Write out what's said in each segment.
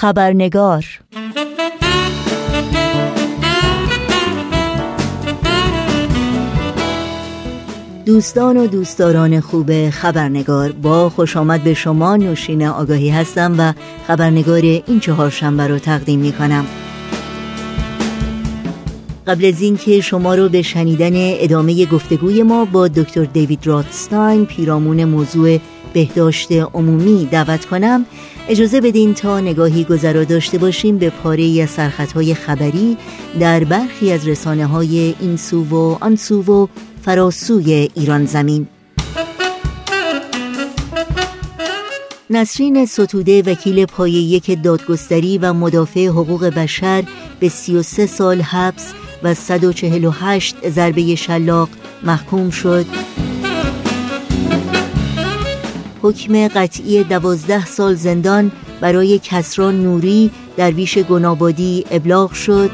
خبرنگار. دوستان و دوستداران خوب خبرنگار با خوش آمد به شما نوشین آگاهی هستم و خبرنگار این چهار شنبه رو تقدیم می کنم قبل از اینکه شما رو به شنیدن ادامه گفتگوی ما با دکتر دیوید راتستاین پیرامون موضوع بهداشت عمومی دعوت کنم اجازه بدین تا نگاهی گذرا داشته باشیم به پاره از سرخطهای خبری در برخی از رسانه های این سو و آن سو و فراسوی ایران زمین. نسرین ستوده وکیل پای یک دادگستری و مدافع حقوق بشر به 33 سال حبس و 148 ضربه شلاق محکوم شد. حکم قطعی دوازده سال زندان برای کسران نوری درویش گنابادی ابلاغ شد.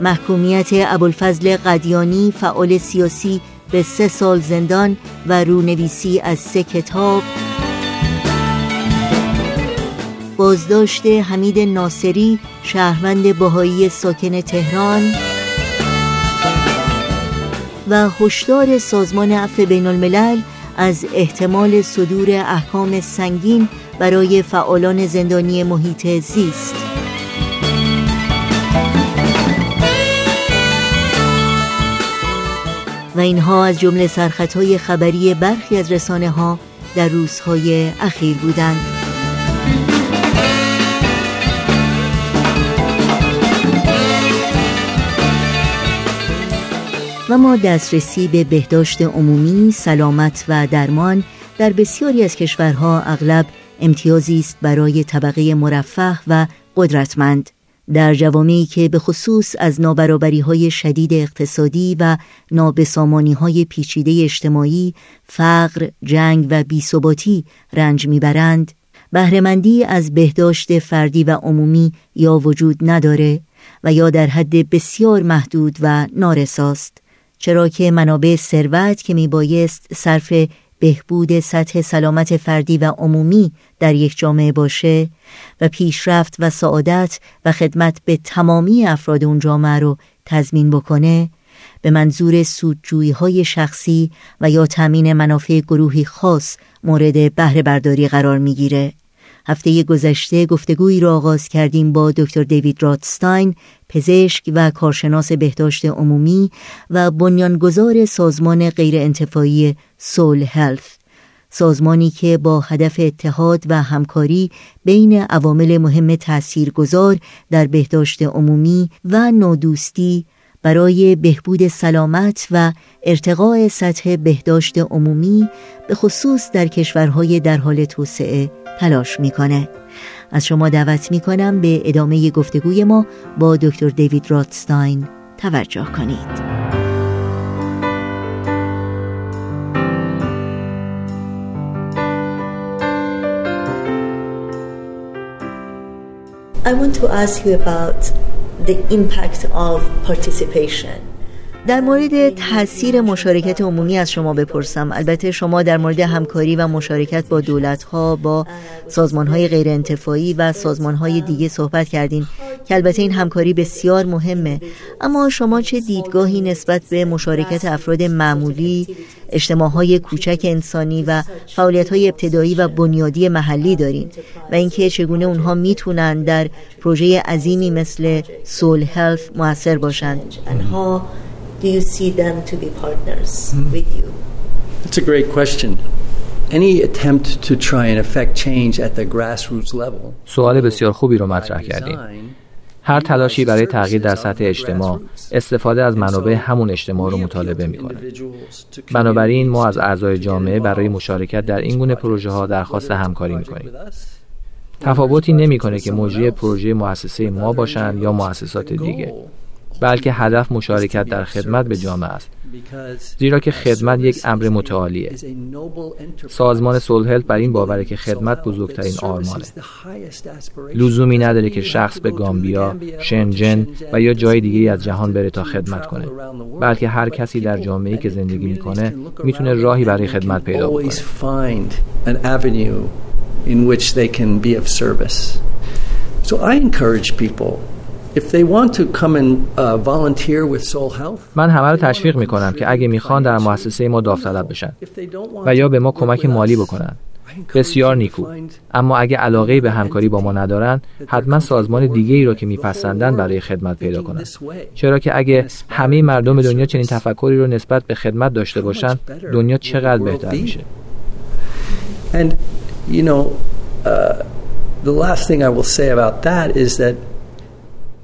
محکومیت ابوالفضل قدیانی فعال سیاسی به سه سال زندان و رونویسی از سه کتاب. بازداشت حمید ناصری شهروند باهایی ساکن تهران. و هشدار سازمان عفو بین الملل از احتمال صدور احکام سنگین برای فعالان زندانی محیط زیست. و اینها از جمله سرخطهای خبری برخی از رسانه ها در روزهای اخیر بودند. و ما دسترسی به بهداشت عمومی، سلامت و درمان در بسیاری از کشورها اغلب امتیازی است برای طبقه مرفه و قدرتمند در جوامعی که به خصوص از نابرابری های شدید اقتصادی و نابسامانی های پیچیده اجتماعی، فقر، جنگ و بیثباتی رنج می‌برند، بهرهمندی از بهداشت فردی و عمومی یا وجود نداره و یا در حد بسیار محدود و نارساست. چرا که منابع ثروت که میبایست صرف بهبود سطح سلامت فردی و عمومی در یک جامعه باشه و پیشرفت و سعادت و خدمت به تمامی افراد اون جامعه رو تضمین بکنه به منظور سودجویی های شخصی و یا تامین منافع گروهی خاص مورد بهره برداری قرار می‌گیره. هفته گذشته گفتگویی را آغاز کردیم با دکتر دیوید راتستاین پزشک و کارشناس بهداشت عمومی و بنیانگذار سازمان غیرانتفاعی سول هلث سازمانی که با هدف اتحاد و همکاری بین عوامل مهم تاثیرگذار در بهداشت عمومی و نادوستی برای بهبود سلامت و ارتقاء سطح بهداشت عمومی به خصوص در کشورهای در حال توسعه تلاش می‌کنه. از شما دعوت می‌کنم به ادامه گفتگوی ما با دکتر دیوید راتستاین توجه کنید. I want to ask you about the impact of participation در مورد تاثیر مشارکت عمومی از شما بپرسم. البته شما در مورد همکاری و مشارکت با دولت ها با سازمان های غیر انتفاعی و سازمان های دیگه صحبت کردین که البته این همکاری بسیار مهمه. اما شما چه دیدگاهی نسبت به مشارکت افراد معمولی اجتماع های کوچک انسانی و فعالیت های ابتدایی و بنیادی محلی دارین و اینکه چگونه اونها می‌تونن در پروژه عظیمی مثل سول هلف موثر باشند؟ Do you see them to be partners mm. with you? That's a great question. Any attempt to try and affect change at the grassroots level. سوال بسیار خوبی رو مطرح کردیم. هر تلاشی برای تغییر در سطح اجتماع استفاده از منابع همون اجتماع رو مطالبه می‌کنه. بنابراین ما از اعضای جامعه برای مشارکت در این گونه پروژه ها درخواست همکاری می‌کنیم. تفاوتی نمی‌کنه که مجری پروژه مؤسسه ما باشند یا مؤسسات دیگه. بلکه هدف مشارکت در خدمت به جامعه است. زیرا که خدمت یک امر متعالیه. سازمان سولهلت بر این باوره که خدمت بزرگترین آرمانه. لزومی نداره که شخص به گامبیا، شنجن و یا جای دیگری از جهان بره تا خدمت کنه. بلکه هر کسی در جامعه که زندگی می‌کنه می‌تونه راهی برای خدمت پیدا کنه in which they can be of service. So I encourage people if they want to come and volunteer with Soul Health. من همه رو تشویق می کنم که اگه می‌خوان در مؤسسه ما داوطلب بشن و یا به ما کمک مالی بکنن. بسیار نیکو. اما اگه علاقه به همکاری با ما ندارن حتما سازمان دیگه ای رو که میپسندن برای خدمت پیدا کنن. چرا که اگه همه مردم دنیا چنین تفکری رو نسبت به خدمت داشته باشن دنیا چقدر بهتر میشه؟ And you know uh, the last thing I will say about that is that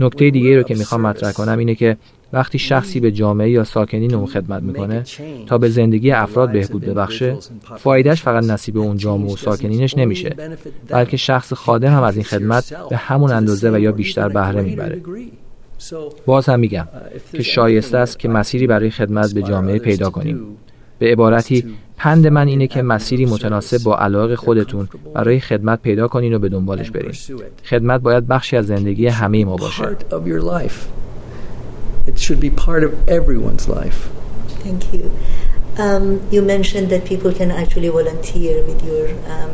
نکته دیگه رو که می‌خوام مطرح کنم اینه که وقتی شخصی به جامعه یا ساکنین اون خدمت می‌کنه تا به زندگی افراد بهبود ببخشه فایدهش فقط نصیب اون جامعه و ساکنینش نمیشه بلکه شخص خادم هم از این خدمت به همون اندازه و یا بیشتر بهره می‌بره. باز هم میگم که شایسته است که مسیری برای خدمت به جامعه پیدا کنیم. به عبارتی پند من اینه که مسیری متناسب با علاق خودتون برای خدمت پیدا کنین و به دنبالش برین خدمت باید بخشی از زندگی همه ما باشه It should be part of everyone's life. Thank you. Um, you mentioned that people can actually volunteer with your um.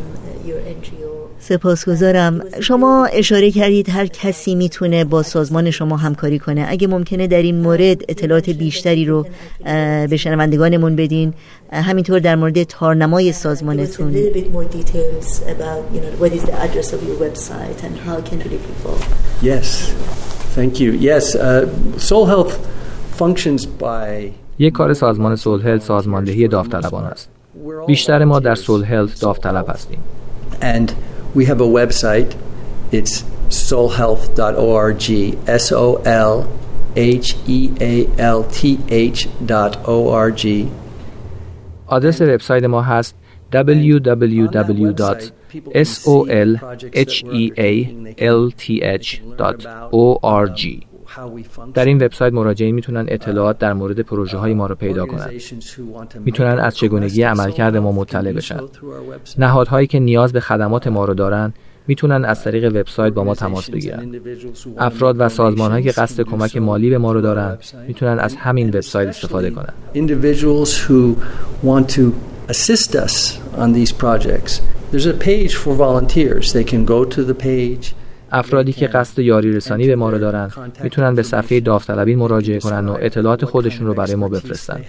سپاسگزارم شما اشاره کردید هر کسی می‌تونه با سازمان شما همکاری کنه اگه ممکنه در این مورد اطلاعات بیشتری رو به شنوندگانمون بدین همینطور در مورد تارنمای سازمانتون Yes. Thank you. Yes, uh, Soul Health functions by یک کار سازمان سول هلت سازماندهی داوطلبان است. بیشتر ما در سول هلت داوطلب هستیم. And we have a website. It's soulhealth.org. S O L H E A L T H dot O-R-G. آدرس وبسایت ما هست www.solhealth.org در این وبسایت مراجعین می‌تونن اطلاعات در مورد پروژه های ما رو پیدا کنند. می‌تونن از چگونگی عملکرد ما مطلع بشن. نهادهایی که نیاز به خدمات ما رو دارن می‌تونن از طریق وبسایت با ما تماس بگیرن. افراد و سازمان که قصد کمک مالی به ما رو دارن می‌تونن از همین وبسایت استفاده کنن. assist us on these projects. There's a page for volunteers. They can go to the page. افرادی که قصد یاری رسانی به ما رو دارن می‌تونن به صفحه داوطلبی مراجعه کنن و اطلاعات خودشون رو برای ما بفرستن.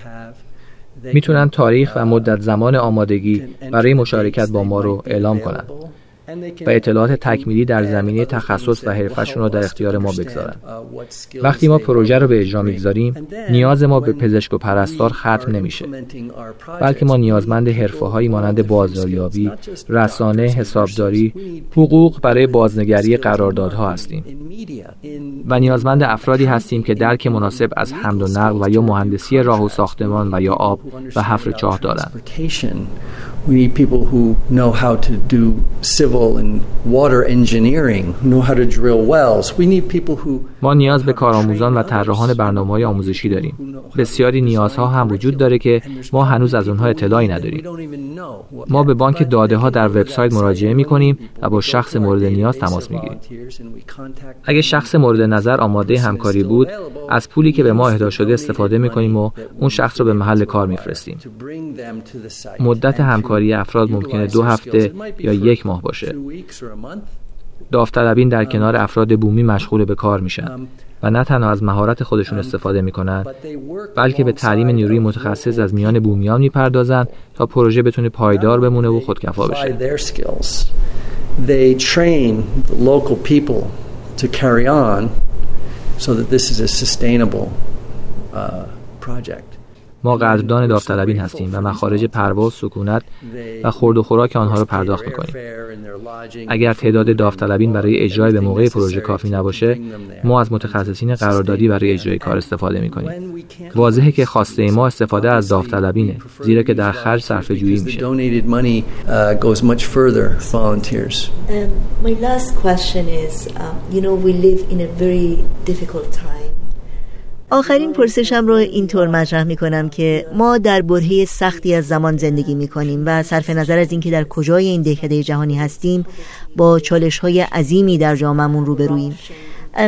می‌تونن تاریخ و مدت زمان آمادگی برای مشارکت با ما رو اعلام کنند. و اطلاعات تکمیلی در زمینه تخصص و حرفشون رو در اختیار ما بگذارن. وقتی ما پروژه رو به اجرا می‌گذاریم نیاز ما به پزشک و پرستار ختم نمیشه. بلکه ما نیازمند حرفه هایی مانند بازاریابی رسانه حسابداری حقوق برای بازنگری قراردادها هستیم. و نیازمند افرادی هستیم که درک مناسب از حمل و نقل و یا مهندسی راه و ساختمان و یا آب و حفر چاه دارند We need people who know how to do civil and water engineering, who know how to drill wells. We need people who ما نیاز به کارآموزان و طراحان برنامه‌های آموزشی داریم. بسیاری نیازها هم وجود داره که ما هنوز از اونها اطلاعی نداریم. ما به بانک داده ها در وبسایت مراجعه می کنیم و با شخص مورد نیاز تماس می گیریم. اگه شخص مورد نظر آماده همکاری بود، از پولی که به ما اهدا شده استفاده می کنیم و اون شخص رو به محل کار می فرستیم. مدت همکاری افراد ممکنه دو هفته یا یک ماه باشه. داوطلبین در کنار افراد بومی مشغول به کار میشن و نه تنها از مهارت خودشون استفاده می‌کنن بلکه به تعلیم نیروی متخصص از میان بومیان می‌پردازن تا پروژه بتونه پایدار بمونه و خودکفا بشه. They train the local people to carry on so that this is a sustainable uh, project. ما قدردان داوطلبین هستیم و مخارج پرواز، سکونت و خورد و خوراک آنها را پرداخت می‌کنیم. اگر تعداد داوطلبین برای اجرای به موقع پروژه کافی نباشه، ما از متخصصین قراردادی برای اجرای کار استفاده می‌کنیم. واضحه که خواسته ما استفاده از داوطلبینه، زیرا که در خرج صرفه جویی میشه. my last question is, um, you know, we live in a very difficult time. آخرین پرسشم رو اینطور مطرح می کنم که ما در برهه سختی از زمان زندگی می کنیم و صرف نظر از اینکه در کجای این دهکده جهانی هستیم با چالش های عظیمی در جامعمون روبرویم.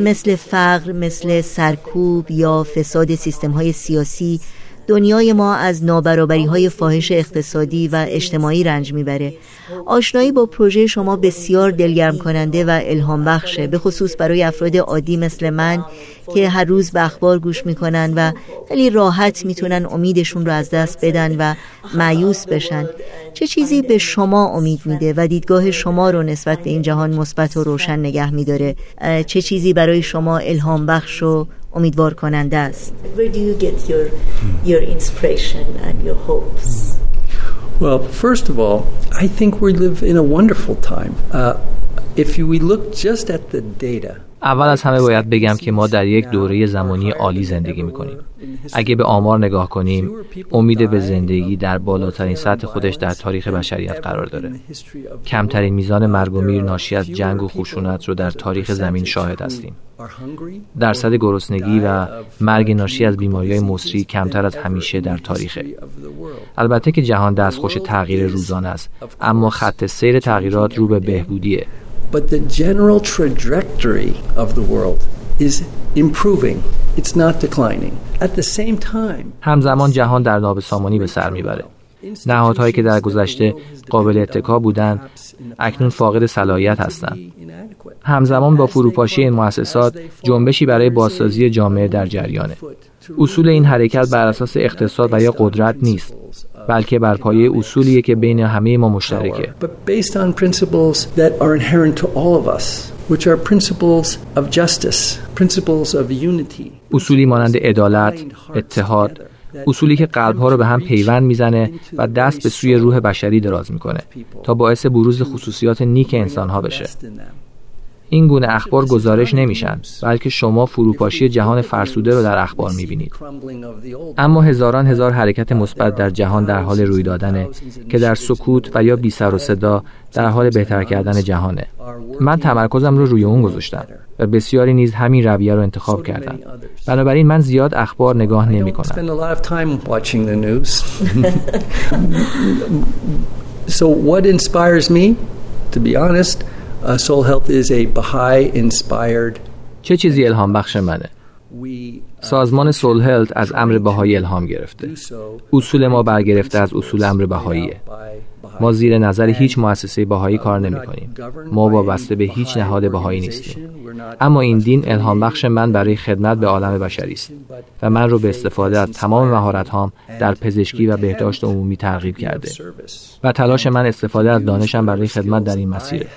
مثل فقر، مثل سرکوب یا فساد سیستم های سیاسی دنیای ما از نابرابری های فاحش اقتصادی و اجتماعی رنج می‌بره. آشنایی با پروژه شما بسیار دلگرم کننده و الهام بخشه به خصوص برای افراد عادی مثل من که هر روز به اخبار گوش می‌کنن و خیلی راحت می‌تونن امیدشون رو از دست بدن و معیوس بشن. چه چیزی به شما امید میده و دیدگاه شما رو نسبت به این جهان مثبت و روشن نگه میداره؟ چه چیزی برای شما الهام بخش و امیدوار کننده است Where do you get your, your inspiration and your hopes? Well, first of all, I think we live in a wonderful time. Uh, if we look just at the data, اول از همه باید بگم که ما در یک دوره زمانی عالی زندگی می‌کنیم. اگه به آمار نگاه کنیم امید به زندگی در بالاترین سطح خودش در تاریخ بشریت قرار داره. کمترین میزان مرگ و میر ناشی از جنگ و خشونت رو در تاریخ زمین شاهد هستیم. درصد گرسنگی و مرگ ناشی از بیماری های مصری کمتر از همیشه در تاریخه. البته که جهان دستخوش تغییر روزانه است اما خط سیر تغییرات رو به بهبودیه. But the general trajectory of the world is improving. It's not declining. At the same time, همزمان جهان در نابسامانی به سر می‌بره. نهادهایی که در گذشته قابل اتکا بودند اکنون فاقد صلاحیت هستند همزمان با فروپاشی این مؤسسات جنبشی برای بازسازی جامعه در جریانه اصول این حرکت بر اساس اقتصاد و یا قدرت نیست بلکه بر پایه اصولیه که بین همه ما مشترکه. اصولی مانند عدالت، اتحاد، اصولی که قلبها رو به هم پیوند می‌زنه و دست به سوی روح بشری دراز می‌کنه تا باعث بروز خصوصیات نیک انسانها بشه. این گونه اخبار گزارش نمیشن بلکه شما فروپاشی جهان فرسوده رو در اخبار می‌بینید. اما هزاران هزار حرکت مثبت در جهان در حال روی دادنه که در سکوت و یا بی سر و صدا در حال بهتر کردن جهانه. من تمرکزم رو روی اون گذاشتم و بسیاری نیز همین رویه رو انتخاب کردن. بنابراین من زیاد اخبار نگاه نمی کنم. So what inspires me, to be Uh, soul Health is a Baha'i inspired چه چیزی الهام بخش منه؟ سازمان سول هلت از امر بهایی الهام گرفته اصول ما برگرفته از اصول امر بهاییه ما زیر نظر هیچ مؤسسه بهایی کار نمی کنیم ما وابسته به هیچ نهاد بهایی نیستیم. اما این دین الهام بخش من برای خدمت به عالم بشری است و من رو به استفاده از تمام مهارت هام در پزشکی و بهداشت عمومی ترغیب کرده. و تلاش من استفاده از دانشم برای خدمت در این مسیر.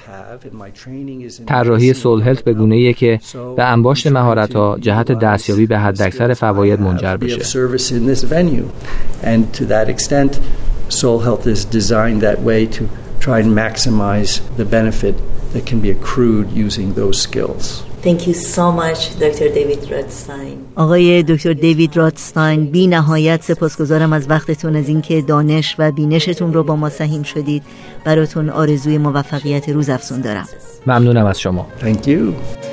طراحی سول هلت به گونه که به انباشت مهارت ها جهت دستیابی به حداکثر فواید منجر بشه. Soul Health is designed that way to try and maximize the benefit that can be accrued using those skills. Thank you so much, Dr. David Rothstein. آقای دکتر دیوید راتستاین بی نهایت سپاسگزارم از وقتتون از اینکه دانش و بینشتون رو با ما سهیم شدید براتون آرزوی موفقیت روز افزون دارم ممنونم از شما Thank you.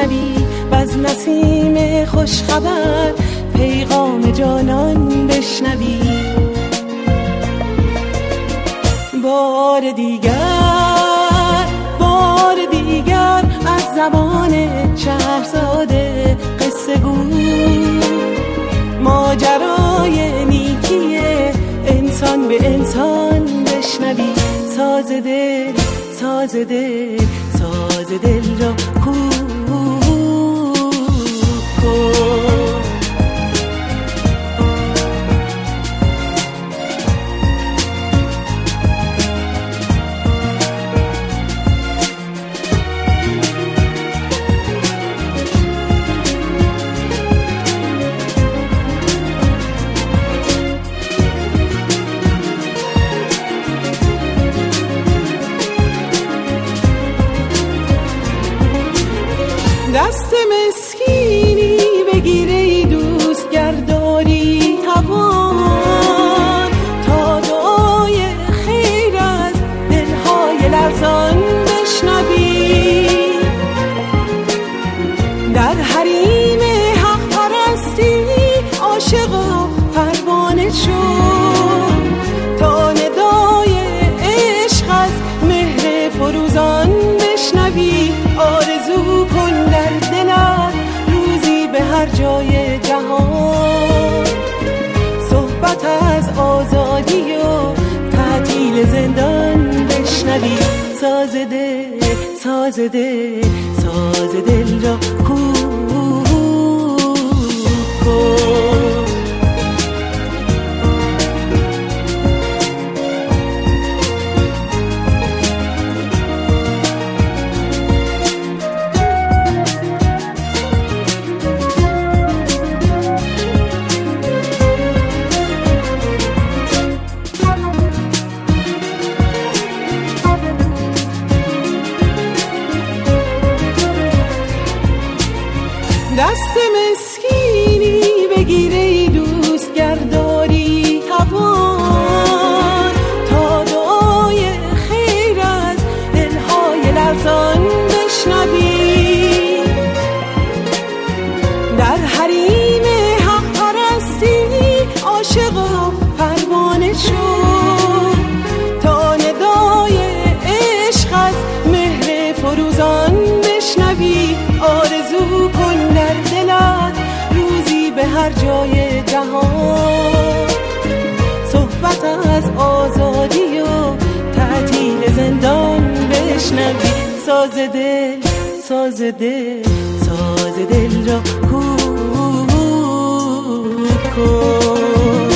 جان بشنوی و از نسیم خوشخبر پیغام جانان بشنوی. بار دیگر بار دیگر از زبان چهرزاده قصه گو. ماجرای انسان به انسان بشنوی. ساز دل ساز دل ساز دل را کو. ساز دل ساز دل را کو دل ساز دل ساز دل را کو کن